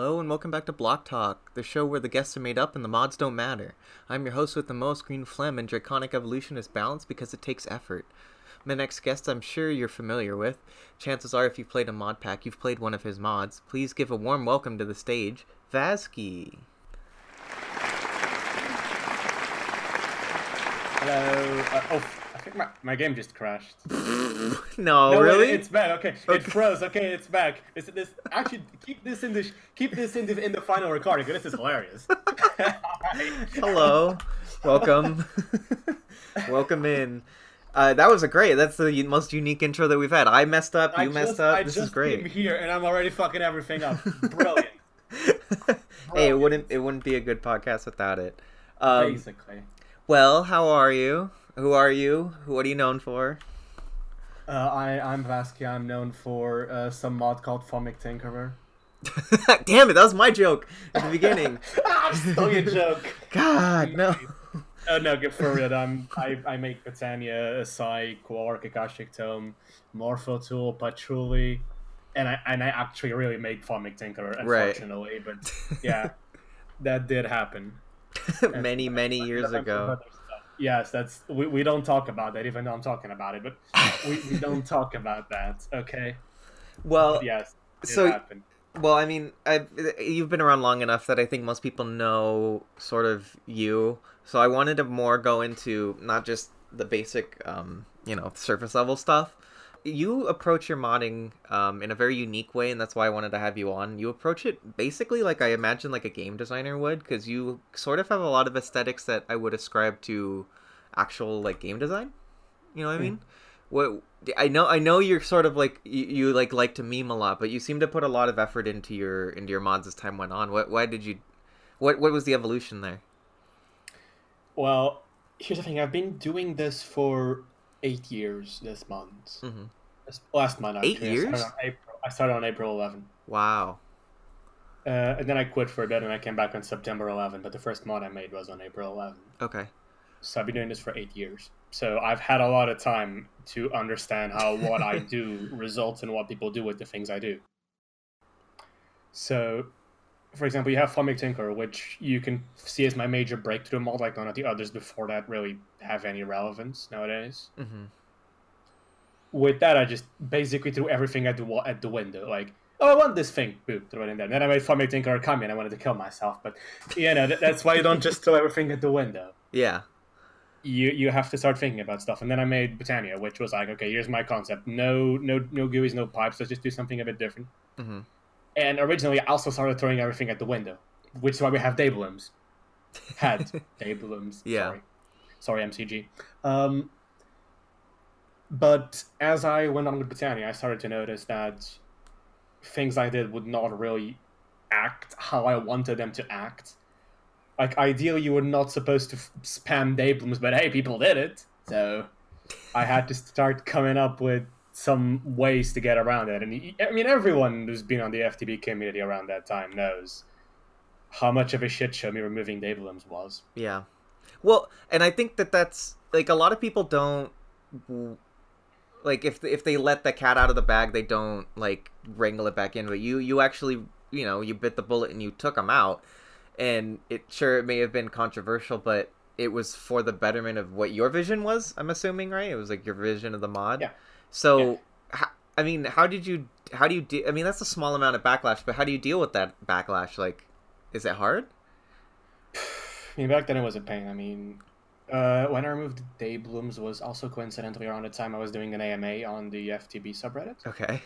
Hello and welcome back to Block Talk, the show where the guests are made up and the mods don't matter. I'm your host with the most green phlegm and Draconic Evolution is balanced because it takes effort. My next guest I'm sure you're familiar with. Chances are if you've played a mod pack, you've played one of his mods. Please give a warm welcome to the stage, Vazkii. Hello. Uh, oh, think my, my game just crashed. no, No, really? wait, it's back. Okay, Okay. it froze. Okay, it's back. This, this actually keep this in the keep this in the in the final recording. This is hilarious. Hello, welcome, welcome in. Uh, that was a great. That's the most unique intro that we've had. I messed up. You I messed just, up. I this is great. came here and I'm already fucking everything up. Brilliant. hey, it wouldn't it wouldn't be a good podcast without it. Um, Basically. well, how are you? Who are you? What are you known for? Uh, I I'm Vazkii. I'm known for uh, some mod called Thaumic Tinkerer. Damn it, that was my joke at the beginning. ah, stole your joke. God, no. Oh no, get for real. I'm, I, I make Botania, Psi, Quark, Akashic Tome, Morpho Tool, Patchouli, and I and I actually really made Thaumic Tinkerer, Right. unfortunately. But yeah, that did happen. many, many years ago. Yes, that's we, we don't talk about that, even though I'm talking about it, but we, we don't talk about that, okay? Well, But yes, it so- happened. well, I mean, I you've been around long enough that I think most people know sort of you. So I wanted to more go into not just the basic, um, you know, surface level stuff. You approach your modding um, in a very unique way, and that's why I wanted to have you on. You approach it basically like I imagine like a game designer would, because you sort of have a lot of aesthetics that I would ascribe to actual like game design. You know what I Hmm. mean? What I know, I know you're sort of like you, you like like to meme a lot, but you seem to put a lot of effort into your into your mods as time went on. What why did you? What what was the evolution there? Well, here's the thing. I've been doing this for eight years this month. hmm This- Last month, Eight actually. I started years? on April, I started on April 11. Wow. Uh, and then I quit for a bit and I came back on September 11. But the first mod I made was on April 11. Okay. So I've been doing this for eight years. So I've had a lot of time to understand how what I do results in what people do with the things I do. So, for example, you have Thaumic Tinker, which you can see as my major breakthrough mod. Like none of the others before that really have any relevance nowadays. hmm with that, I just basically threw everything at the wall, at the window. Like, oh, I want this thing, boom, throw it in there. then I made Thaumic Tinker Kami, and I wanted to kill myself. But you know, that, that's why you don't just throw everything at the window. Yeah. You you have to start thinking about stuff. And then I made Botania, which was like, okay, here's my concept. No no no GUIs, no pipes. Let's just do something a bit different. hmm And originally, I also started throwing everything at the window, which is why we have day blooms. Had day blooms. Yeah. Sorry, sorry MCG. Um, but as I went on with Botania, I started to notice that things I did would not really act how I wanted them to act. Like, ideally, you were not supposed to f- spam dayblooms, but hey, people did it. So I had to start coming up with some ways to get around it. And I mean, everyone who's been on the FTB community around that time knows how much of a shit show me removing dayblooms was. Yeah. Well, and I think that that's like a lot of people don't like if if they let the cat out of the bag, they don't like wrangle it back in. But you you actually you know you bit the bullet and you took them out, and it sure it may have been controversial, but it was for the betterment of what your vision was. I'm assuming, right? It was like your vision of the mod. Yeah. So, ho- I mean, how did you? How do you? De- I mean, that's a small amount of backlash, but how do you deal with that backlash? Like, is it hard? I mean, back then it was a pain. I mean, uh, when I removed day blooms was also coincidentally around the time I was doing an AMA on the FTB subreddit. Okay.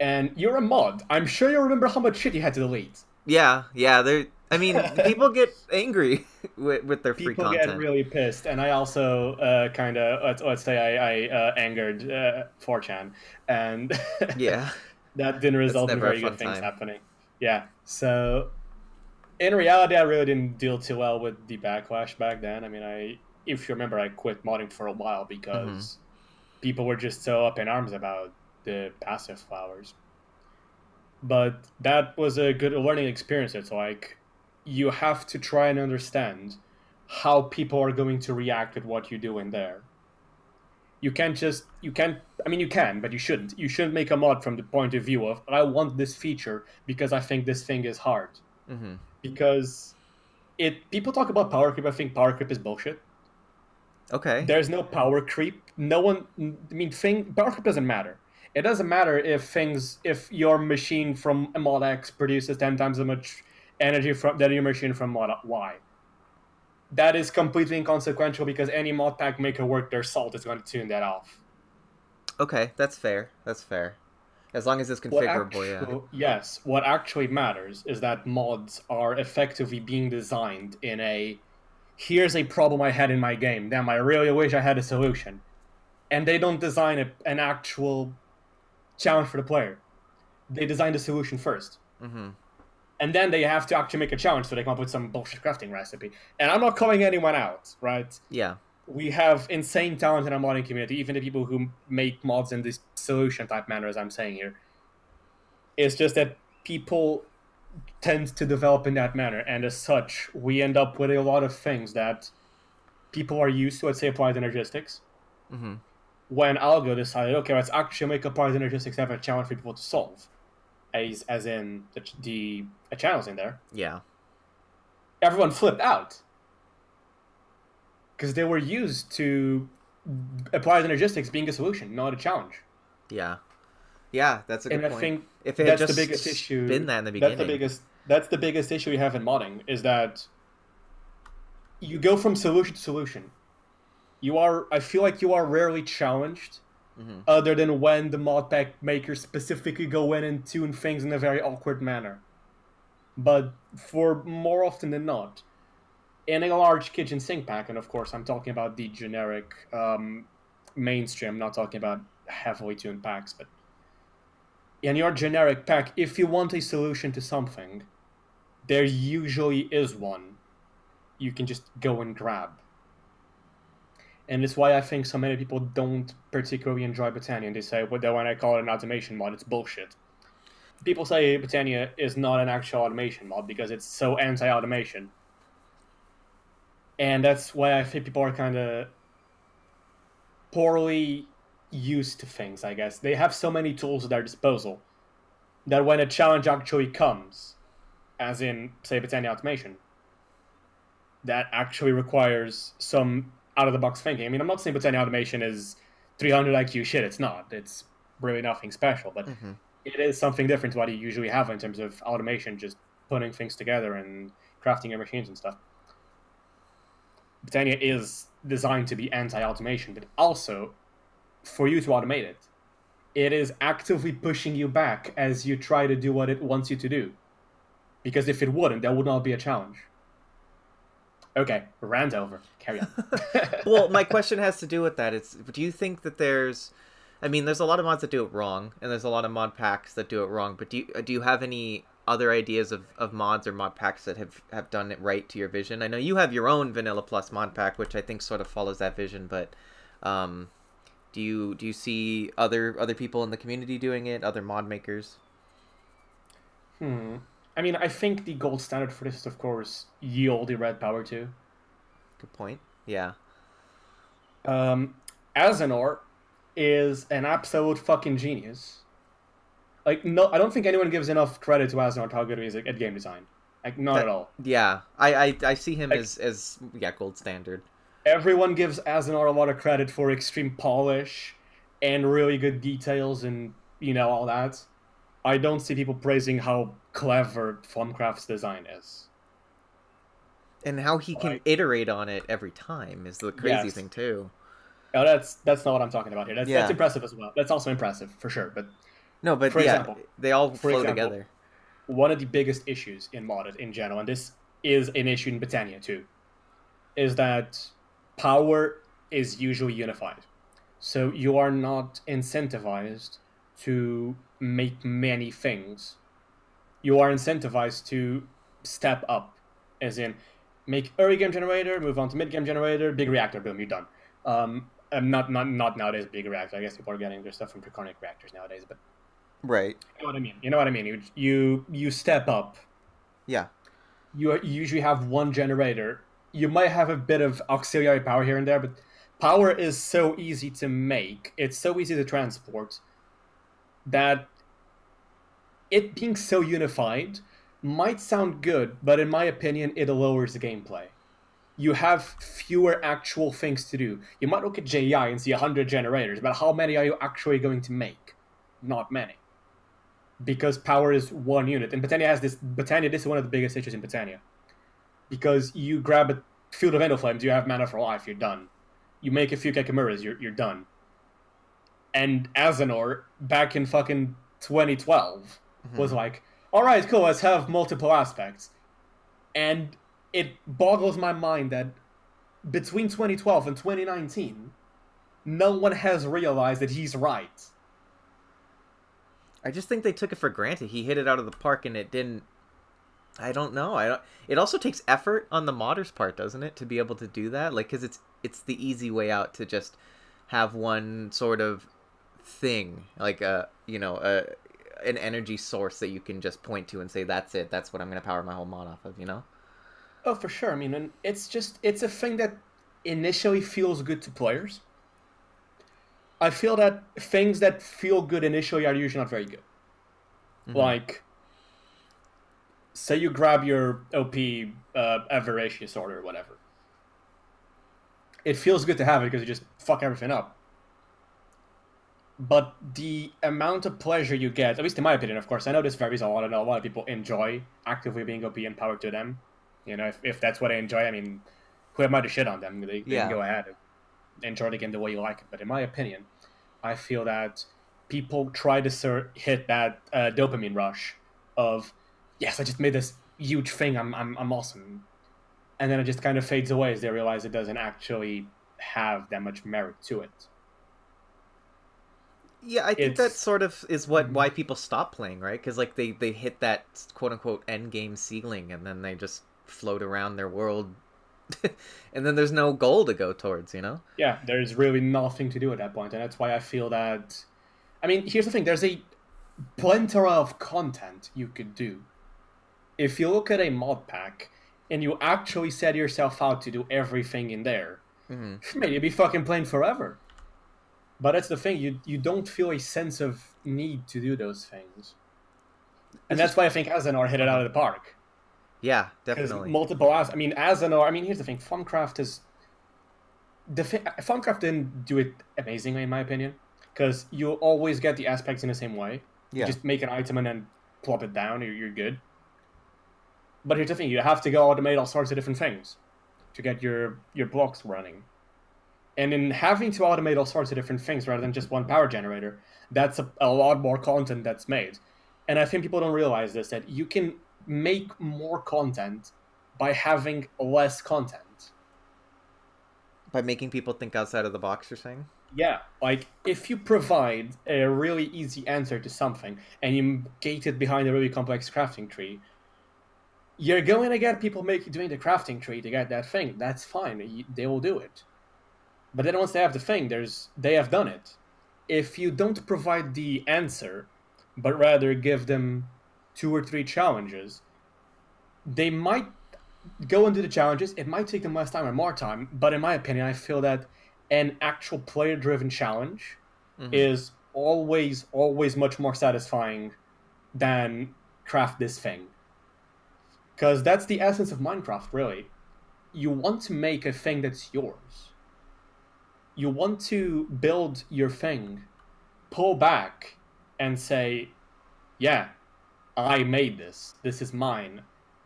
And you're a mod. I'm sure you remember how much shit you had to delete. Yeah, yeah. They're. I mean, people get angry with, with their free content. People get really pissed, and I also uh, kind of let's, let's say I, I uh, angered uh, 4chan, and yeah. that didn't result in very good fun things happening. Yeah, so in reality, I really didn't deal too well with the backlash back then. I mean, I if you remember, I quit modding for a while because Mm-hmm. people were just so up in arms about the passive flowers. But that was a good learning experience. It's like you have to try and understand how people are going to react with what you do in there. You can't just you can't. I mean, you can, but you shouldn't. You shouldn't make a mod from the point of view of I want this feature because I think this thing is hard. Mm-hmm. Because it people talk about power creep. I think power creep is bullshit. Okay. There's no power creep. No one. I mean, thing power creep doesn't matter. It doesn't matter if things if your machine from mod X produces ten times as much energy from than your machine from mod Y. That is completely inconsequential because any mod pack maker worth their salt is going to tune that off. Okay, that's fair. That's fair. As long as it's configurable, yeah. Yes, what actually matters is that mods are effectively being designed in a here's a problem I had in my game. Damn, I really wish I had a solution. And they don't design a, an actual challenge for the player. They design the solution first. Mm-hmm. And then they have to actually make a challenge so they come up with some bullshit crafting recipe. And I'm not calling anyone out, right? Yeah. We have insane talent in our modding community, even the people who make mods in this solution type manner, as I'm saying here. It's just that people tend to develop in that manner, and as such, we end up with a lot of things that people are used to, let's say applied energistics. Mm-hmm. When Algo decided, okay, let's actually make applied energistics have a challenge for people to solve, as, as in the, the, the channels in there, Yeah. everyone flipped out because they were used to applied energistics being a solution, not a challenge. Yeah. Yeah, that's a good and I point. think if it that's just the biggest issue. been that in the beginning. That's the biggest. That's the biggest issue you have in modding is that you go from solution to solution. You are. I feel like you are rarely challenged, Mhm. other than when the mod pack makers specifically go in and tune things in a very awkward manner. But for more often than not, in a large kitchen sink pack, and of course I'm talking about the generic um, mainstream, not talking about heavily tuned packs, but in your generic pack, if you want a solution to something, there usually is one. You can just go and grab. And it's why I think so many people don't particularly enjoy Botania. They say, well, when I call it an automation mod, it's bullshit. People say Botania is not an actual automation mod because it's so anti automation. And that's why I think people are kind of poorly used to things, I guess. They have so many tools at their disposal that when a challenge actually comes, as in, say, Botania Automation, that actually requires some out of the box thinking. I mean, I'm not saying Botania Automation is 300 IQ shit, it's not. It's really nothing special, but Mhm. it is something different to what you usually have in terms of automation, just putting things together and crafting your machines and stuff. Botania is designed to be anti automation, but also for you to automate it. It is actively pushing you back as you try to do what it wants you to do. Because if it wouldn't, that would not be a challenge. Okay, rant over. Carry on. well, my question has to do with that. It's do you think that there's I mean, there's a lot of mods that do it wrong, and there's a lot of mod packs that do it wrong. But do you do you have any other ideas of, of mods or mod packs that have, have done it right to your vision? I know you have your own Vanilla Plus mod pack, which I think sort of follows that vision. But um, do you do you see other other people in the community doing it? Other mod makers? Hmm. I mean, I think the gold standard for this is, of course, yield the red power too. Good point. Yeah. Um, Azanor is an absolute fucking genius. Like, no, I don't think anyone gives enough credit to to how good he is at, at game design. Like, not That- at all. Yeah. I I, I see him Like- as as yeah gold standard. Everyone gives Azanor a lot of credit for extreme polish and really good details and, you know, all that. I don't see people praising how clever Thaumcraft's design is. And how he can Like- iterate on it every time is the crazy Yes. thing too. Oh, that's that's not what I'm talking about here. That's, Yeah. that's impressive as well. That's also impressive, for sure. But No, but For yeah, example- they all flow example, together. one of the biggest issues in modded in general, and this is an issue in Botania too, is that power is usually unified. So you are not incentivized to make many things. You are incentivized to step up, as in make early game generator, move on to mid game generator, big reactor, boom, you're done. Um, not not not nowadays big reactor. I guess people are getting their stuff from Draconic reactors nowadays, but Right. you know what I mean. You know what I mean. You you you step up. Yeah. You you usually have one generator. You might have a bit of auxiliary power here and there, but power is so easy to make, it's so easy to transport that it being so unified might sound good, but in my opinion, it lowers the gameplay. You have fewer actual things to do. You might look at JEI and see 100 generators, but how many are you actually going to make? Not many. Because power is one unit. And Botania has this. Botania, this is one of the biggest issues in Botania. Because you grab a field of Endoflames, you have mana for life, you're done. You make a few Kekimurus, you're, you're done. And Azanor, back in fucking 2012, mm-hmm. was like, all right, cool, let's have multiple aspects. And it boggles my mind that between 2012 and 2019, no one has realized that he's right. I just think they took it for granted. He hit it out of the park, and it didn't. I don't know. I don't, it also takes effort on the modders' part, doesn't it, to be able to do that? Like, because it's it's the easy way out to just have one sort of thing, like a you know a an energy source that you can just point to and say that's it. That's what I'm going to power my whole mod off of. You know. Oh, for sure. I mean, it's just it's a thing that initially feels good to players. I feel that things that feel good initially are usually not very good. Like, say you grab your OP uh, Avaricious Order or whatever. It feels good to have it because you just fuck everything up. But the amount of pleasure you get, at least in my opinion, of course, I know this varies a lot, and a lot of people enjoy actively being OP and power to them. You know, if, if that's what they enjoy, I mean, who am I to shit on them? They, they Yeah. can go ahead enjoy the game the way you like it. But in my opinion, I feel that people try to ser- hit that uh, dopamine rush of, yes, I just made this huge thing, I'm, I'm, I'm awesome. And then it just kind of fades away as they realize it doesn't actually have that much merit to it. Yeah, I think that sort of is what why people stop playing, right? Because like they they hit that quote unquote end game ceiling, and then they just float around their world, and then there's no goal to go towards, you know? yeah, there's really nothing to do at that point, and that's why I feel that. I mean, here's the thing: there's a plethora of content you could do. If you look at a mod pack and you actually set yourself out to do everything in there, hmm man, you'd be fucking playing forever. But that's the thing: you you don't feel a sense of need to do those things, and that's why I think Azanor hit it out of the park. Yeah, definitely. multiple as I mean, Azanor. I mean, here's the thing: Thaumcraft is the Thaumcraft didn't do it amazingly, in my opinion, because you always get the aspects in the same way. yeah, You just make an item and then plop it down, and you're good. But here's the thing: you have to go automate all sorts of different things to get your your blocks running. And in having to automate all sorts of different things rather than just one power generator, that's a, a lot more content that's made. And I think people don't realize this that you can make more content by having less content. by making people think outside of the box. You're saying? Yeah, like if you provide a really easy answer to something and you gate it behind a really complex crafting tree, you're going to get people making doing the crafting tree to get that thing. That's fine. They will do it. But then once they have the thing, there's they have done it. If you don't provide the answer, but rather give them two or three challenges, they might go and do the challenges. It might take them less time or more time, but in my opinion, I feel that an actual player driven challenge Mhm. is always always much more satisfying than craft this thing because that's the essence of minecraft really you want to make a thing that's yours you want to build your thing pull back and say yeah i made this. This is mine.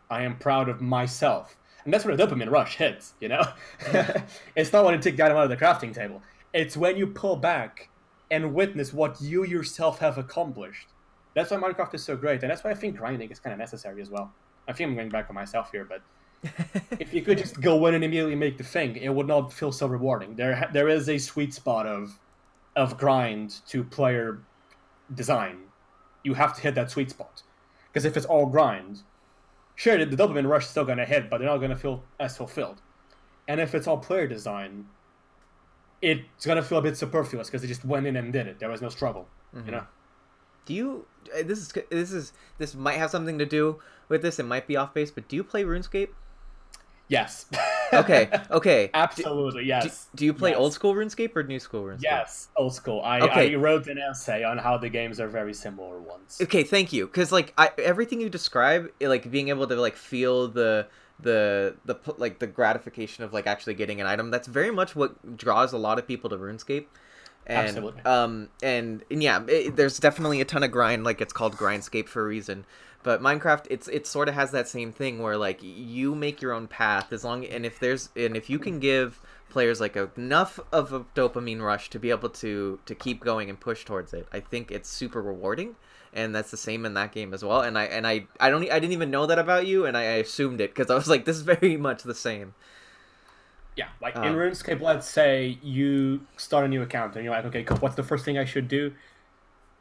I am proud of myself. And that's where the dopamine rush hits you know? It's not when you take the item out of the crafting table. It's when you pull back and witness what you yourself have accomplished. That's why minecraft is so great and that's why i think grinding is kind of necessary as well. I think i'm going back on myself here but if you could just go in and immediately make the thing it would not feel so rewarding. There there is a sweet spot of of grind to player design. You have to hit that sweet spot because if it's all grind sure the, the dopamine rush is still going to hit but they're not going to feel as fulfilled and if it's all player design it's going to feel a bit superfluous because they just went in and did it there was no struggle you know Do you? uh, This is this is this might have something to do with this. It might be off base, but do you play RuneScape? yes Okay, okay. Absolutely, Do, yes. do you play Yes. old school RuneScape or new school RuneScape? Yes, old school. I, Okay. I wrote an essay on how the games are very similar ones. Okay, thank you. Because like I, everything you describe, like being able to like feel the the the like the gratification of like actually getting an item. That's very much what draws a lot of people to RuneScape. And, Absolutely. Um, and and yeah, it, there's definitely a ton of grind. Like it's called Grindscape for a reason. But Minecraft, it's it sort of has that same thing where like you make your own path as long and if there's and if you can give players like enough of a dopamine rush to be able to to keep going and push towards it, I think it's super rewarding. And that's the same in that game as well. And I and I I don't i didn't even know that about you, and I, I assumed it because I was like, this is very much the same. Yeah, like Uh. in RuneScape, let's say you start a new account and you're like, okay, cool, what's the first thing I should do?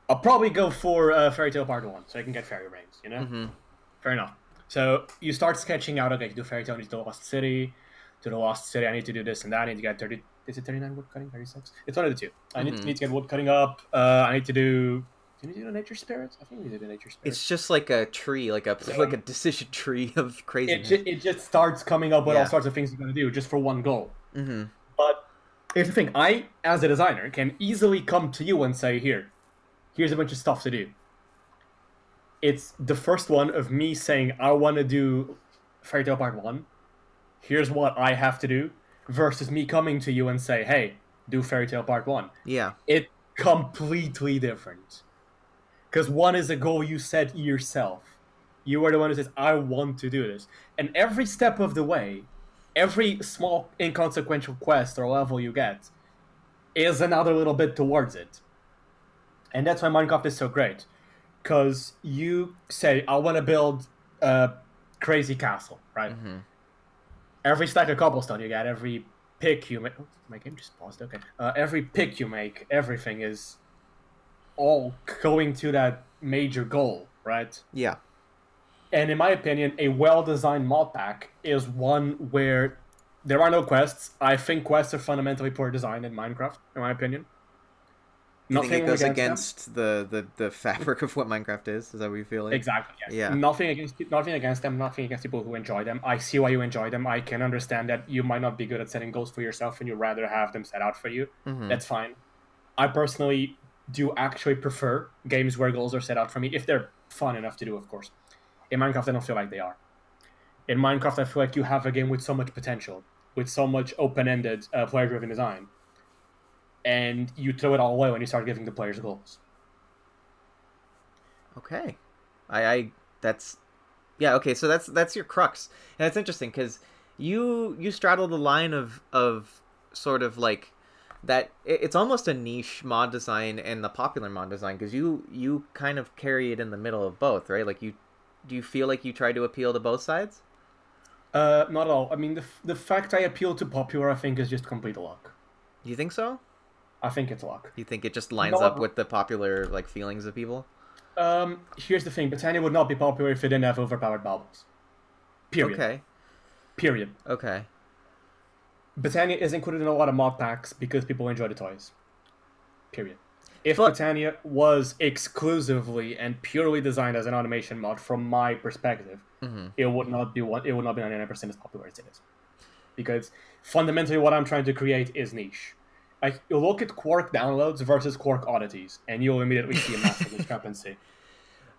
I'll probably go for uh, Fairy Tale Part 1 so I can get Fairy Rings, you know? hmm Fair enough. So you start sketching out, okay, to do Fairy Tale, I need to the Lost City. To the Lost City, I need to do this and that. I need to get 30. Is it 39 wood cutting? 36? It's one of the two. I need, Mhm. need to get wood cutting up. Uh, I need to do. Did we do the Nature Spirits? I think we did the Nature Spirits. It's just like a tree, like a like a decision tree of it, ju- it just starts coming up with Yeah. all sorts of things you're going to do just for one goal. hmm But here's the thing I, as a designer, can easily come to you and say, here, here's a bunch of stuff to do. It's the first one of me saying, I want to do Fairy Tale Part 1. Here's what I have to do. Versus me coming to you and say, hey, do Fairy Tale Part 1. Yeah. It completely different. Because one is a goal you set yourself. You are the one who says, I want to do this. And every step of the way, every small inconsequential quest or level you get is another little bit towards it. And that's why Minecraft is so great. Because you say, I want to build a crazy castle, right? hmm every stack of cobblestone you get, every pick you make. Oh, my game just paused. Okay. Uh, every pick you make, everything is all going to that major goal, right? Yeah. And in my opinion, a well-designed mod pack is one where there are no quests. I think quests are fundamentally poor design in Minecraft, in my opinion. You think it goes them. against the, the the fabric of what Minecraft is? Is that what you feel like? Exactly. Yes. Yeah. Nothing against nothing against them. Nothing against people who enjoy them. I see why you enjoy them. I can understand that you might not be good at setting goals for yourself, and you'd rather have them set out for you. Mhm. That's fine. I personally do actually prefer games where goals are set out for me if they're fun enough to do, of course. In Minecraft, I don't feel like they are. In Minecraft, I feel like you have a game with so much potential, with so much open-ended, uh, player-driven design, and you throw it all away when you start giving the players goals. Okay. I, I that's yeah, okay, so that's that's your crux. And it's interesting cuz you you straddle the line of of sort of like that it's almost a niche mod design and the popular mod design because you you kind of carry it in the middle of both, right? Like you do you feel like you try to appeal to both sides? Uh, not at all. I mean, the, the fact I appeal to popular, I think, is just complete luck. Do you think so? I think it's luck. You think it just lines No, up with the popular like feelings of people? Um, here's the thing: Botania would not be popular if it didn't have overpowered bubbles. Period. Okay. Period. Okay. Botania is included in a lot of mod packs because people enjoy the toys. Period. If But- Botania was exclusively and purely designed as an automation mod, from my perspective, hmm it would not be one. It would not be 99% as popular as it is, because fundamentally, what I'm trying to create is niche. Like you look at Quark downloads versus Quark oddities, and you'll immediately see a massive discrepancy.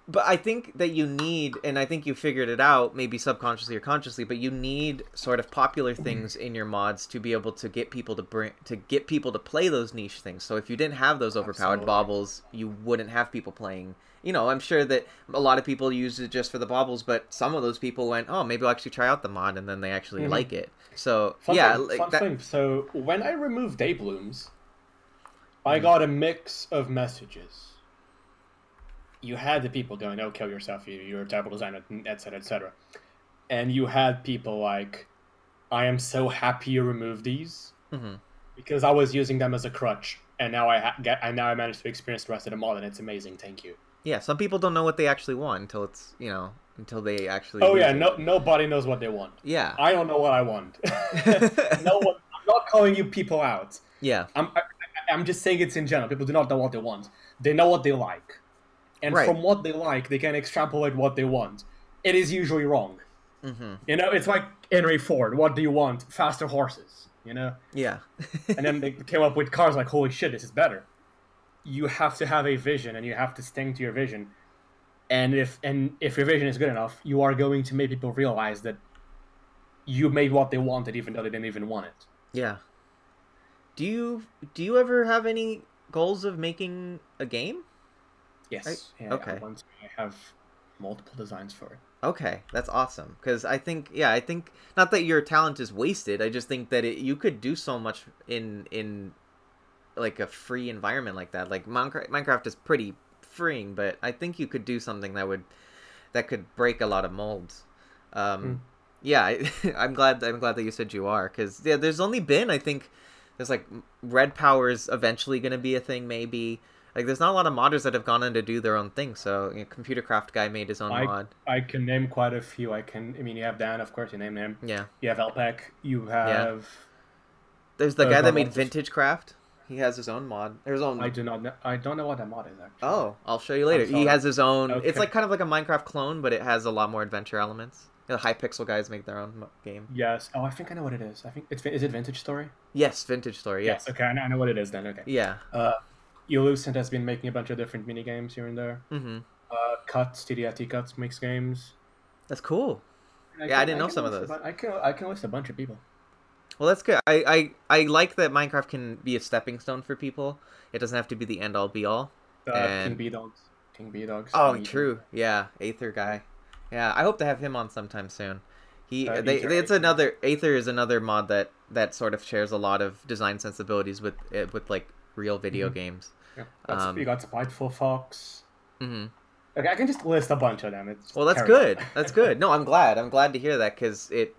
But I think that you need, and I think you figured it out, maybe subconsciously or consciously, but you need sort of popular things in your mods to be able to get people to bring to get people to play those niche things. So if you didn't have those overpowered Absolutely. baubles, you wouldn't have people playing. You know, I'm sure that a lot of people use it just for the baubles, but some of those people went, "Oh, maybe I'll actually try out the mod," and then they actually Mhm. like it. So Fun yeah, thing, like fun that- thing. So when I removed day blooms, I Mhm. got a mix of messages. You had the people going, "Oh, kill yourself! You, you're a terrible designer," etc., etc. And you had people like, "I am so happy you removed these Mhm. because I was using them as a crutch, and now I ha- get, and now I managed to experience the rest of the mod, and it's amazing. Thank you." yeah, some people don't know what they actually want until it's you know until they actually. Oh yeah, it. no, nobody knows what they want. Yeah. I don't know what I want. no one. I'm not calling you people out. yeah. I'm I, I- I'm just saying it's in general. People do not know what they want. They know what they like, and Right. from what they like, they can extrapolate what they want. It is usually wrong. Mm-hmm. You know, it's like Henry Ford. What do you want? Faster horses. You know, Yeah. and then they came up with cars like, holy shit, this is better. You have to have a vision, and you have to sting to your vision. And if and if your vision is good enough, you are going to make people realize that you made what they wanted, even though they didn't even want it. yeah. Do you do you ever have any goals of making a game? Yes. Right? Yeah, Okay. Once I have multiple designs for it. Okay, that's awesome. Because I think, yeah, I think not that your talent is wasted. I just think that it, you could do so much in in like a free environment like that. Like Minecraft, Minecraft is pretty freeing, but I think you could do something that would that could break a lot of molds. Um, Mm. Yeah, I, I'm glad. I'm glad that you said you are. Because yeah, there's only been I think there's like red power is eventually going to be a thing maybe. Like there's not a lot of modders that have gone in to do their own thing. So you know, Computer Craft guy made his own I- mod. I can name quite a few. I can. I mean, you have Dan, of course. You name him. Yeah. You have Elpec. You have. There's the Uh, guy that made Vintage Craft. He has his own mod. His own. I do not. know I don't know what that mod is actually. oh, I'll show you later. He has his own. It's like kind of like a Minecraft clone, but it has a lot more adventure elements. The Hypixel guys make their own game. Yes. Oh, I think I know what it is. I think it's. Is it Vintage Story? Yes, Vintage Story. Yes. Okay, I know, I know what it is then. Okay. Yeah. Uh, Elucent has been making a bunch of different mini games here and there. Mm-hmm. Uh, Cuts, TDFT Cuts makes games. That's cool. And Yeah, I didn't know can some of those. bu- I can I can list a bunch of people. Well, that's good. I, I I like that Minecraft can be a stepping stone for people. It doesn't have to be the end all be all. Uh, And- Kingbdogz. King B Dogs. Oh, true. Yeah, Aether guy. Yeah, I hope to have him on sometime soon. He, Uh, they, it's Aether. another Aether is another mod that that sort of shares a lot of design sensibilities with uh, with like real video Mhm. games. Yeah. That's, Um, you got Spiteful Fox. hmm Okay, I can just list a bunch of them. It's Well, that's terrible. good. That's good. No, I'm glad. I'm glad to hear that because it,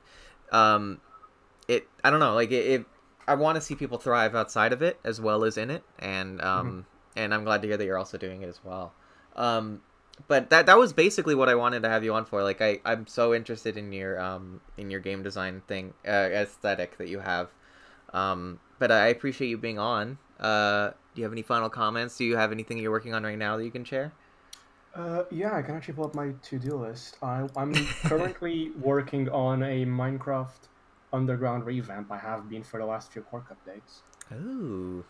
um, it. I don't know. Like it. it I want to see people thrive outside of it as well as in it, and um, and I'm glad to hear that you're also doing it as well. Um, but that that was basically what I wanted to have you on for. Like I I'm so interested in your um in your game design thing uh, aesthetic that you have. Um, but I appreciate you being on. Uh, do you have any final comments? Do you have anything you're working on right now that you can share? Uh, yeah, I can actually pull up my to-do list. I, I'm currently working on a Minecraft Underground revamp. I have been for the last few Quark updates. Ooh,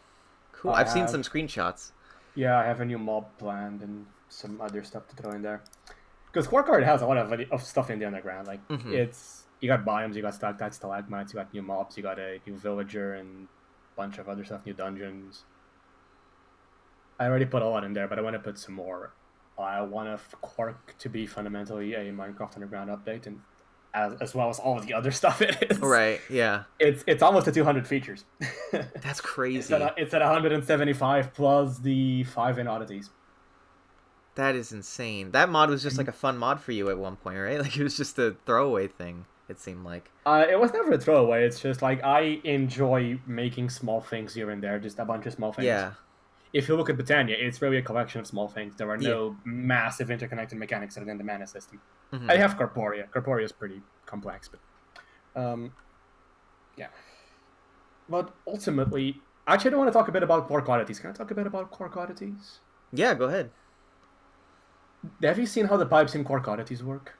cool. I I've seen some screenshots. Yeah, I have a new mob planned and some other stuff to throw in there. Because Quark already has a lot of, of stuff in the underground. Like Mhm. it's you got biomes, you got stalactites, stalagmites, you got new mobs, you got a new villager and bunch of other stuff, new dungeons. I already put a lot in there, but I want to put some more. I want a Quark to be fundamentally a Minecraft Underground update, and as, as well as all of the other stuff it is. Right. Yeah. It's it's almost at 200 features. That's it's, crazy. at, it's at 175 plus the five in oddities. That is insane. That mod was just like a fun mod for you at one point, right? Like it was just a throwaway thing. It seemed like. Uh, it was never a throwaway. It's just like I enjoy making small things here and there, just a bunch of small things. Yeah. If you look at Botania, it's really a collection of small things. There are no massive interconnected mechanics other than the mana system. Mhm. I have Corporea. Corporea is pretty complex, but um, yeah. But ultimately, actually, I don't want to talk a bit about Quark oddities. Can I talk a bit about Quark oddities? Yeah. Go ahead. Have you seen how the pipes in Quark oddities work?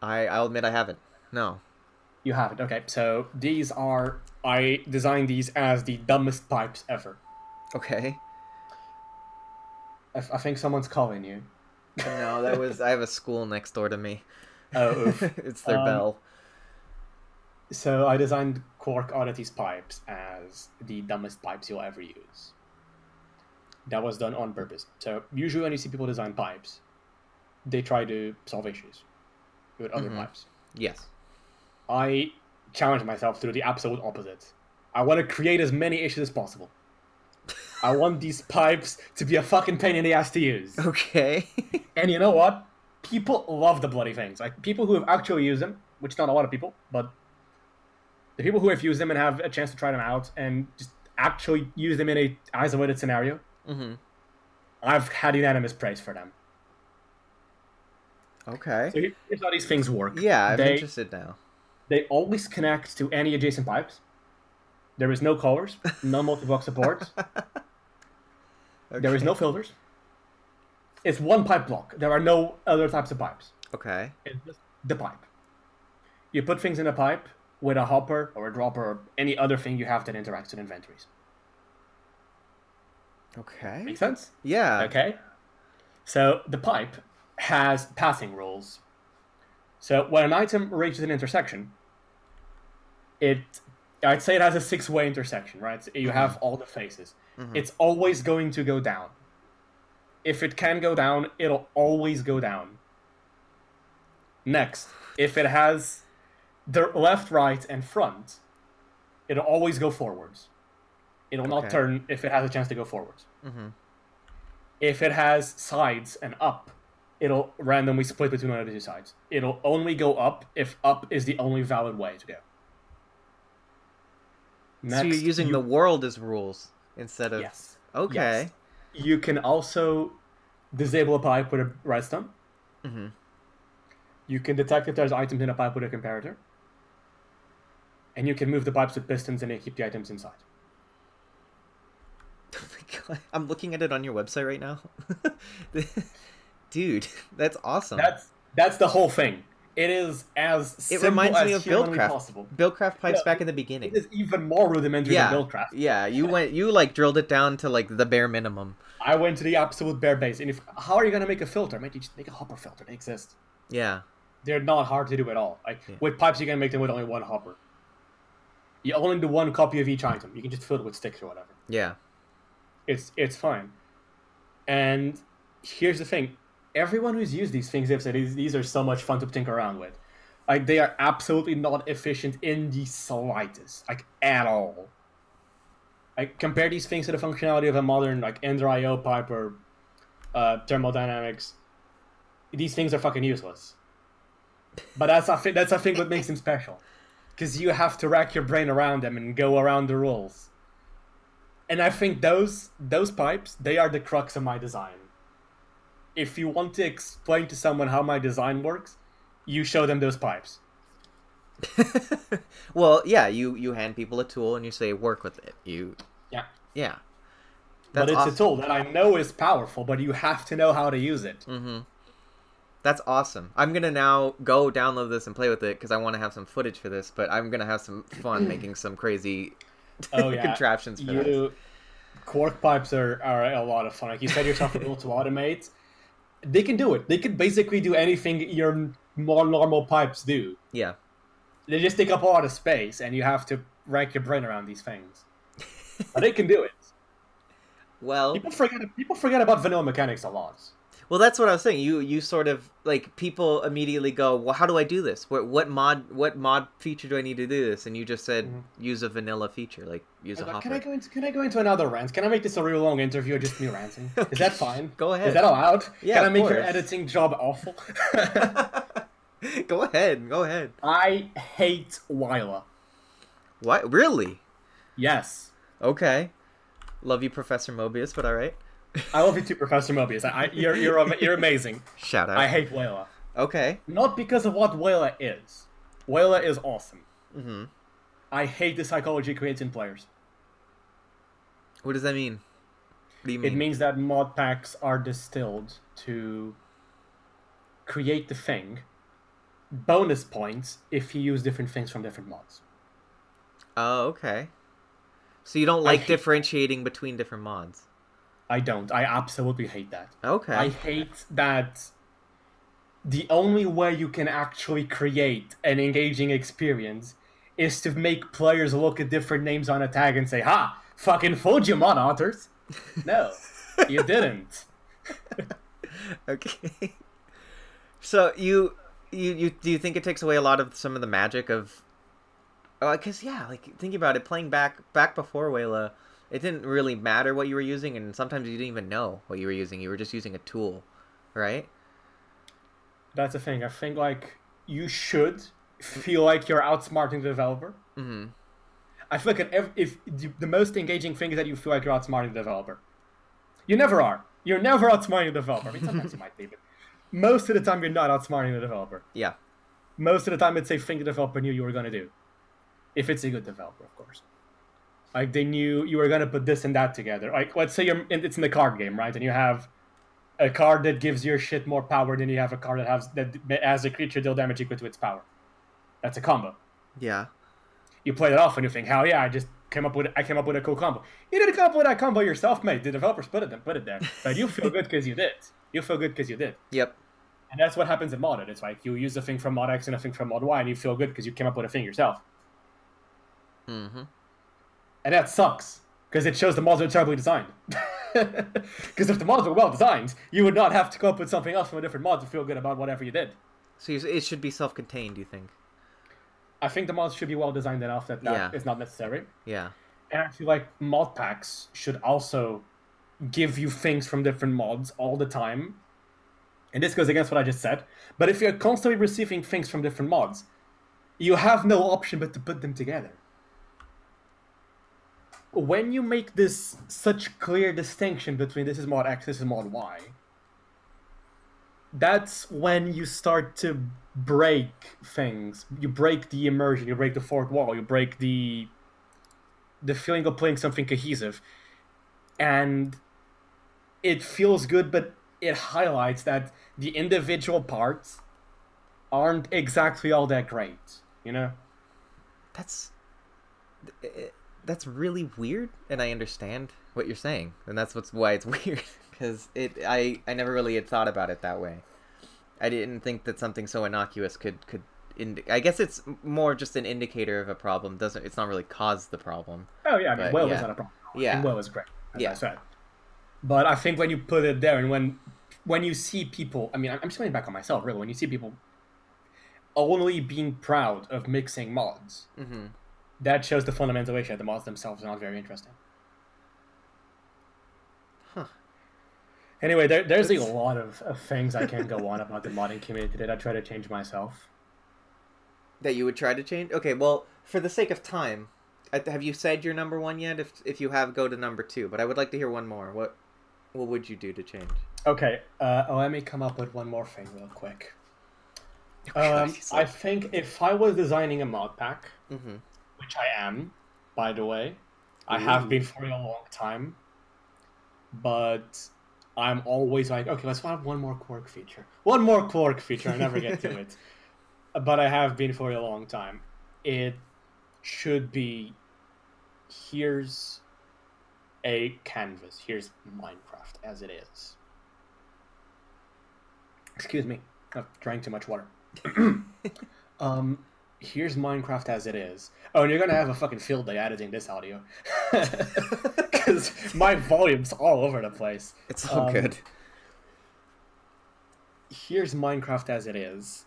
I I'll admit I haven't. No. You haven't. Okay, so these are I designed these as the dumbest pipes ever. Okay. I, I think someone's calling you. No, that was I have a school next door to me. Oh, oof. it's their Um, bell. So I designed Quark Oddities pipes as the dumbest pipes you'll ever use. That was done on purpose. So usually when you see people design pipes, they try to solve issues with other Mhm. pipes. Yes. I challenge myself to do the absolute opposite. I want to create as many issues as possible. I want these pipes to be a fucking pain in the ass to use. Okay. And you know what? People love the bloody things. Like people who have actually used them, which not a lot of people, but the people who have used them and have a chance to try them out and just actually use them in a isolated scenario, hmm I've had unanimous praise for them. Okay. So here- here's how these things work. Yeah, I'm they, interested now. They always connect to any adjacent pipes. There is no colors, no multi-block support. There is no filters. It's one pipe block. There are no other types of pipes. Okay. It's just the pipe. You put things in a pipe with a hopper or a dropper or any other thing you have that interacts with inventories. Okay. Make sense? Yeah. Okay. So the pipe has passing rules. So when an item reaches an intersection, it I'd say it has a six-way intersection, right? So you have all the faces. It's always going to go down. If it can go down, it'll always go down. Next, if it has the left, right, and front, it'll always go forwards. It'll not turn if it has a chance to go forwards. hmm If it has sides and up, it'll randomly split between one of the two sides. It'll only go up if up is the only valid way to go. so you're using you- the world as rules instead of. yes. Okay. Yes. You can also disable a pipe with a redstone. hmm You can detect if there's items in a pipe with a comparator. And you can move the pipes with pistons and keep the items inside. Oh my God. I'm looking at it on your website right now. Dude, that's awesome. That's that's the whole thing. It is as it simple reminds as me of Buildcraft. possible. Buildcraft pipes Yeah, back in the beginning. It is even more rudimentary yeah, than Buildcraft. yeah. You went, you like drilled it down to like the bare minimum. I went to the absolute bare base. And if how are you gonna make a filter? Mate, you just make a hopper filter. They exist. Yeah. They're not hard to do at all. Like Yeah. with pipes, you can make them with only one hopper. You only do one copy of each item. You can just fill it with sticks or whatever. Yeah. It's it's fine. And here's the thing: everyone who's used these things have said these, are so much fun to tinker around with. Like they are absolutely not efficient in the slightest, like at all. Like compare these things to the functionality of a modern like Ender IO pipe or uh, Thermal Dynamics. These things are fucking useless. But that's I think that's I think what makes them special, because you have to rack your brain around them and go around the rules. And I think those those pipes they are the crux of my design. If you want to explain to someone how my design works, you show them those pipes. well, yeah. You you hand people a tool and you say work with it. You Yeah. yeah. but That's it's awesome. a tool that I know is powerful, but you have to know how to use it. Mm-hmm. That's awesome. I'm gonna now go download this and play with it because I want to have some footage for this. But I'm gonna have some fun making some crazy Oh yeah, contraptions for this. you quark pipes are, are a lot of fun. Like you said yourself, a able to automate. They can do it. They can basically do anything your more normal pipes do. Yeah. They just take up a lot of space, and you have to rack your brain around these things. but they can do it. Well, People forget. People forget about vanilla mechanics a lot. Well, that's what I was saying. You you sort of like people immediately go, well, how do I do this? What what mod what mod feature do I need to do this? And you just said Mhm. use a vanilla feature, like use a Like, hopper. can I go into Can I go into another rant? Can I make this a real long interview or just me ranting? Is that fine? Go ahead. Is that allowed? Yeah, Can I make your editing job awful? go ahead. Go ahead. I hate WAILA. What? Really? Yes. Okay. Love you, Professor Mobius, but all right. I love you too, Professor Mobius. I, I, you're, you're, you're amazing. Shout out. I hate WAILA. Okay. Not because of what WAILA is. WAILA is awesome. hmm I hate the psychology creates in players. What does that mean? What do you mean? It means that mod packs are distilled to create the thing. Bonus points if you use different things from different mods. Oh, okay. So you don't like differentiating between different mods? I don't. I absolutely hate that. Okay. I hate that the only way you can actually create an engaging experience is to make players look at different names on a tag and say, Ha! Fucking fooled you, mod authors! No, you didn't. okay. So you, you, you, do you think it takes away a lot of some of the magic of? Oh, because yeah, like thinking about it. Playing back back before WAILA, it didn't really matter what you were using, and sometimes you didn't even know what you were using. You were just using a tool, right? That's the thing. I think, like, you should feel like you're outsmarting the developer. Mm-hmm. I feel like if the, the most engaging thing is that you feel like you're outsmarting the developer. You never are. You're never outsmarting the developer. I mean, sometimes you might be, but most of the time you're not outsmarting the developer. Yeah. Most of the time, it's a thing the developer knew you were going to do. If it's a good developer, of course. Like, they knew you were going to put this and that together. Like, let's say you're in, it's in the card game, right? And you have a card that gives your shit more power than you have a card that has that has a creature deal damage equal to its power. That's a combo. Yeah. You play that off and you think, hell yeah, I just came up with I came up with a cool combo. You didn't come up with that combo yourself, mate. The developers put it put it there, but you feel good because you did. You feel good because you did. Yep. And that's what happens in modded. It's like you use a thing from mod X and a thing from mod Y, and you feel good because you came up with a thing yourself. Mm-hmm. And that sucks because it shows the mods are terribly designed. Because if the mods were well designed, you would not have to come up with something else from a different mod to feel good about whatever you did. So it should be self-contained. You think? I think the mods should be well designed enough that that Yeah. is not necessary. Yeah. And I feel like mod packs should also give you things from different mods all the time. And this goes against what I just said. But if you're constantly receiving things from different mods, you have no option but to put them together. When you make this such clear distinction between this is mod X, this is mod Y, that's when you start to break things. You break the immersion, you break the fourth wall, you break the the feeling of playing something cohesive. And it feels good, but it highlights that the individual parts aren't exactly all that great, you know? That's eh, that's really weird, and I understand what you're saying, and that's what's why it's weird because it I I never really had thought about it that way. I didn't think that something so innocuous could could. I guess it's more just an indicator of a problem. Doesn't it's not really caused the problem. Oh yeah, I mean, But, well yeah. is not a problem. Yeah. And well is great, as Yeah. I said. But I think when you put it there, and when when you see people, I mean, I'm just going back on myself, really. When you see people only being proud of mixing mods, Mm-hmm. That shows the fundamental issue. that The mods themselves are not very interesting. Huh. Anyway, there, there's a lot of, of things I can go on about the modding community that I try to change myself. That you would try to change. Okay, well, for the sake of time, have you said your number one yet? If if you have, go to number two. But I would like to hear one more. What what would you do to change? Okay, uh, let me come up with one more thing real quick. Um, I think if I was designing a mod pack, mm-hmm. Which I am, by the way. I have been for a long time. But I'm always like, okay, let's find one more Quark feature. One more Quark feature. I never get to it. But I have been for a long time. It should be here's a canvas. Here's Minecraft as it is. Excuse me. I've drank too much water. um, here's Minecraft as it is. Oh, and you're gonna have a fucking field day editing this audio. Because my volume's all over the place. It's all Um, good. Here's Minecraft as it is.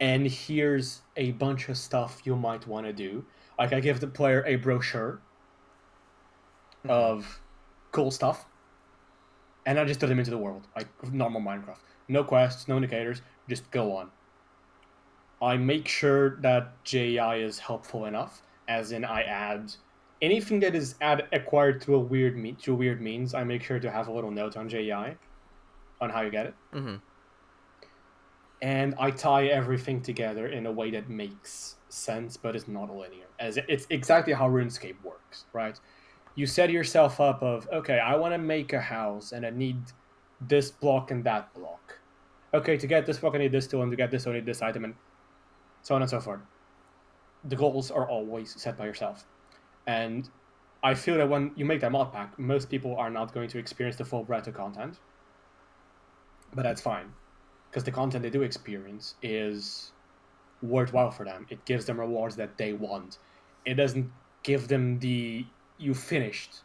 And here's a bunch of stuff you might want to do. Like, I give the player a brochure Mm-hmm. of cool stuff. And I just throw them into the world, like normal Minecraft. No quests, no indicators, just go on. I make sure that JEI is helpful enough, as in I add anything that is add acquired through a weird me- through weird means. I make sure to have a little note on JEI on how you get it, Mm-hmm. and I tie everything together in a way that makes sense, but is not linear. As it's exactly how RuneScape works, right? You set yourself up of okay, I want to make a house and I need this block and that block. Okay, to get this block I need this tool, and to get this I need this item, and so on and so forth. The goals are always set by yourself, and I feel that when you make that mod pack, most people are not going to experience the full breadth of content, but that's fine, because the content they do experience is worthwhile for them. It gives them rewards that they want. It doesn't give them the you finished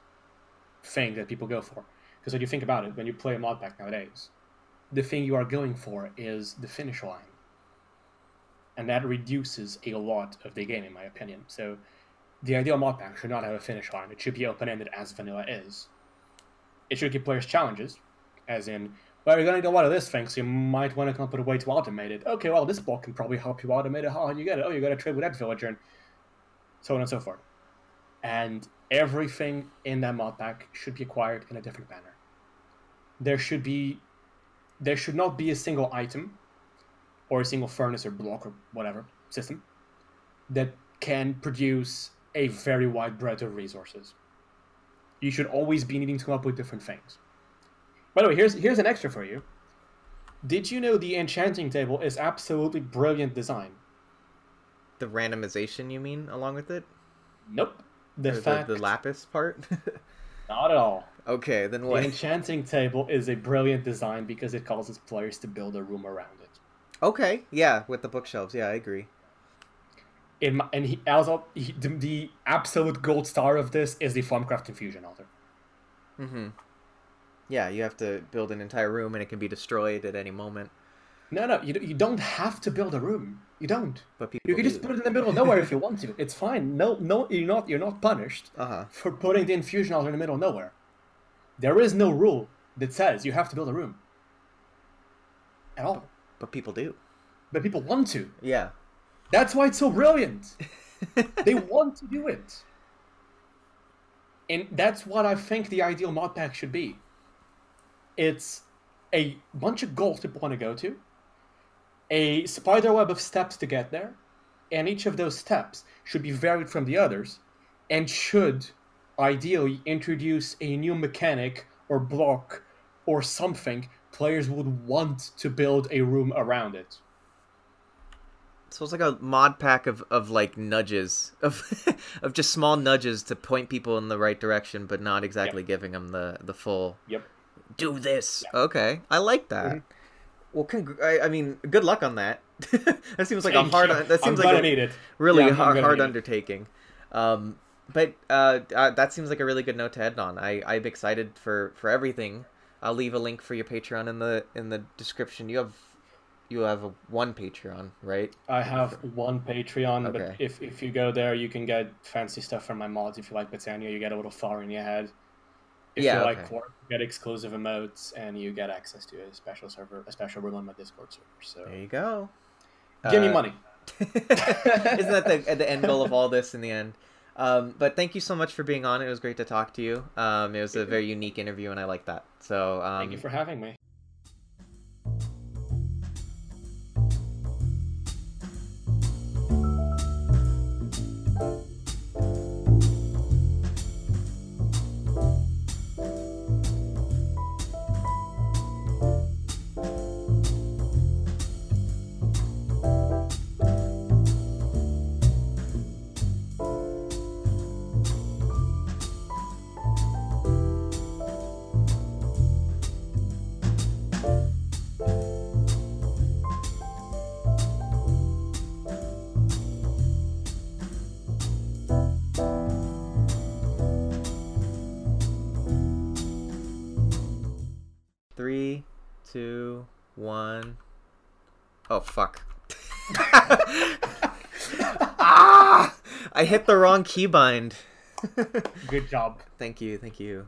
thing that people go for. Because when you think about it, when you play a mod pack nowadays, the thing you are going for is the finish line. And that reduces a lot of the game, in my opinion. So the ideal mod pack should not have a finish line. It should be open ended as vanilla is. It should give players challenges, as in, well, you're going to need a lot of this thing, so you might want to come up with a way to automate it. Okay, well, this block can probably help you automate it. How do you get it? Oh, you got to trade with that villager, and so on and so forth. And everything in that mod pack should be acquired in a different manner. There should be, there should not be a single item, or a single furnace or block or whatever system, that can produce a very wide breadth of resources. You should always be needing to come up with different things. By the way, here's here's an extra for you. Did you know the enchanting table is absolutely brilliant design? The randomization, you mean, along with it? Nope. The Or fact, the, lapis part. not at all. okay, then what? The enchanting table is a brilliant design because it causes players to build a room around it. Okay, yeah, with the bookshelves. Yeah, I agree. In my, and he also he, the, the absolute gold star of this is the Thaumcraft Infusion Altar. Mm-hmm. Yeah, you have to build an entire room, and it can be destroyed at any moment. No, no, you, don't- you don't have to build a room. You don't. But people You can just put it in the middle of nowhere if you want to. It's fine. No, no, you're not. You're not punished Uh huh. for putting the infusion altar in the middle of nowhere. There is no rule that says you have to build a room. At all. But people do. But people want to. Yeah. That's why it's so brilliant. they want to do it. And that's what I think the ideal mod pack should be. It's a bunch of goals people want to go to, a spider web of steps to get there, and each of those steps should be varied from the others, and should ideally introduce a new mechanic or block or something players would want to build a room around it. So it's like a mod pack of, of like nudges of of just small nudges to point people in the right direction, but not exactly giving them the the full Yep. do this. Okay, I like that. Mhm. Well, congr- I, I mean, good luck on that. that seems like a hard. you. That seems I'm like a need it. really Yeah, I'm hard, gonna hard need it. undertaking. Um, but uh, uh, that seems like a really good note to end on. I I'm excited for for everything. I'll leave a link for your Patreon in the in the description. You have you have a one Patreon, right? I have one Patreon, but if, if you go there, you can get fancy stuff from my mods. If you like Botania, you get a little flower in your head. If Yeah, you like okay. Quark, you get exclusive emotes, and you get access to a special server, a special room on my Discord server. So There you go. give me Uh, money. Isn't that the the end goal of all this in the end? Um, but thank you so much for being on. It was great to talk to you. Um, it was a very unique interview, and I like that. So um, Thank you for having me. Wrong keybind. Good job. thank you, thank you.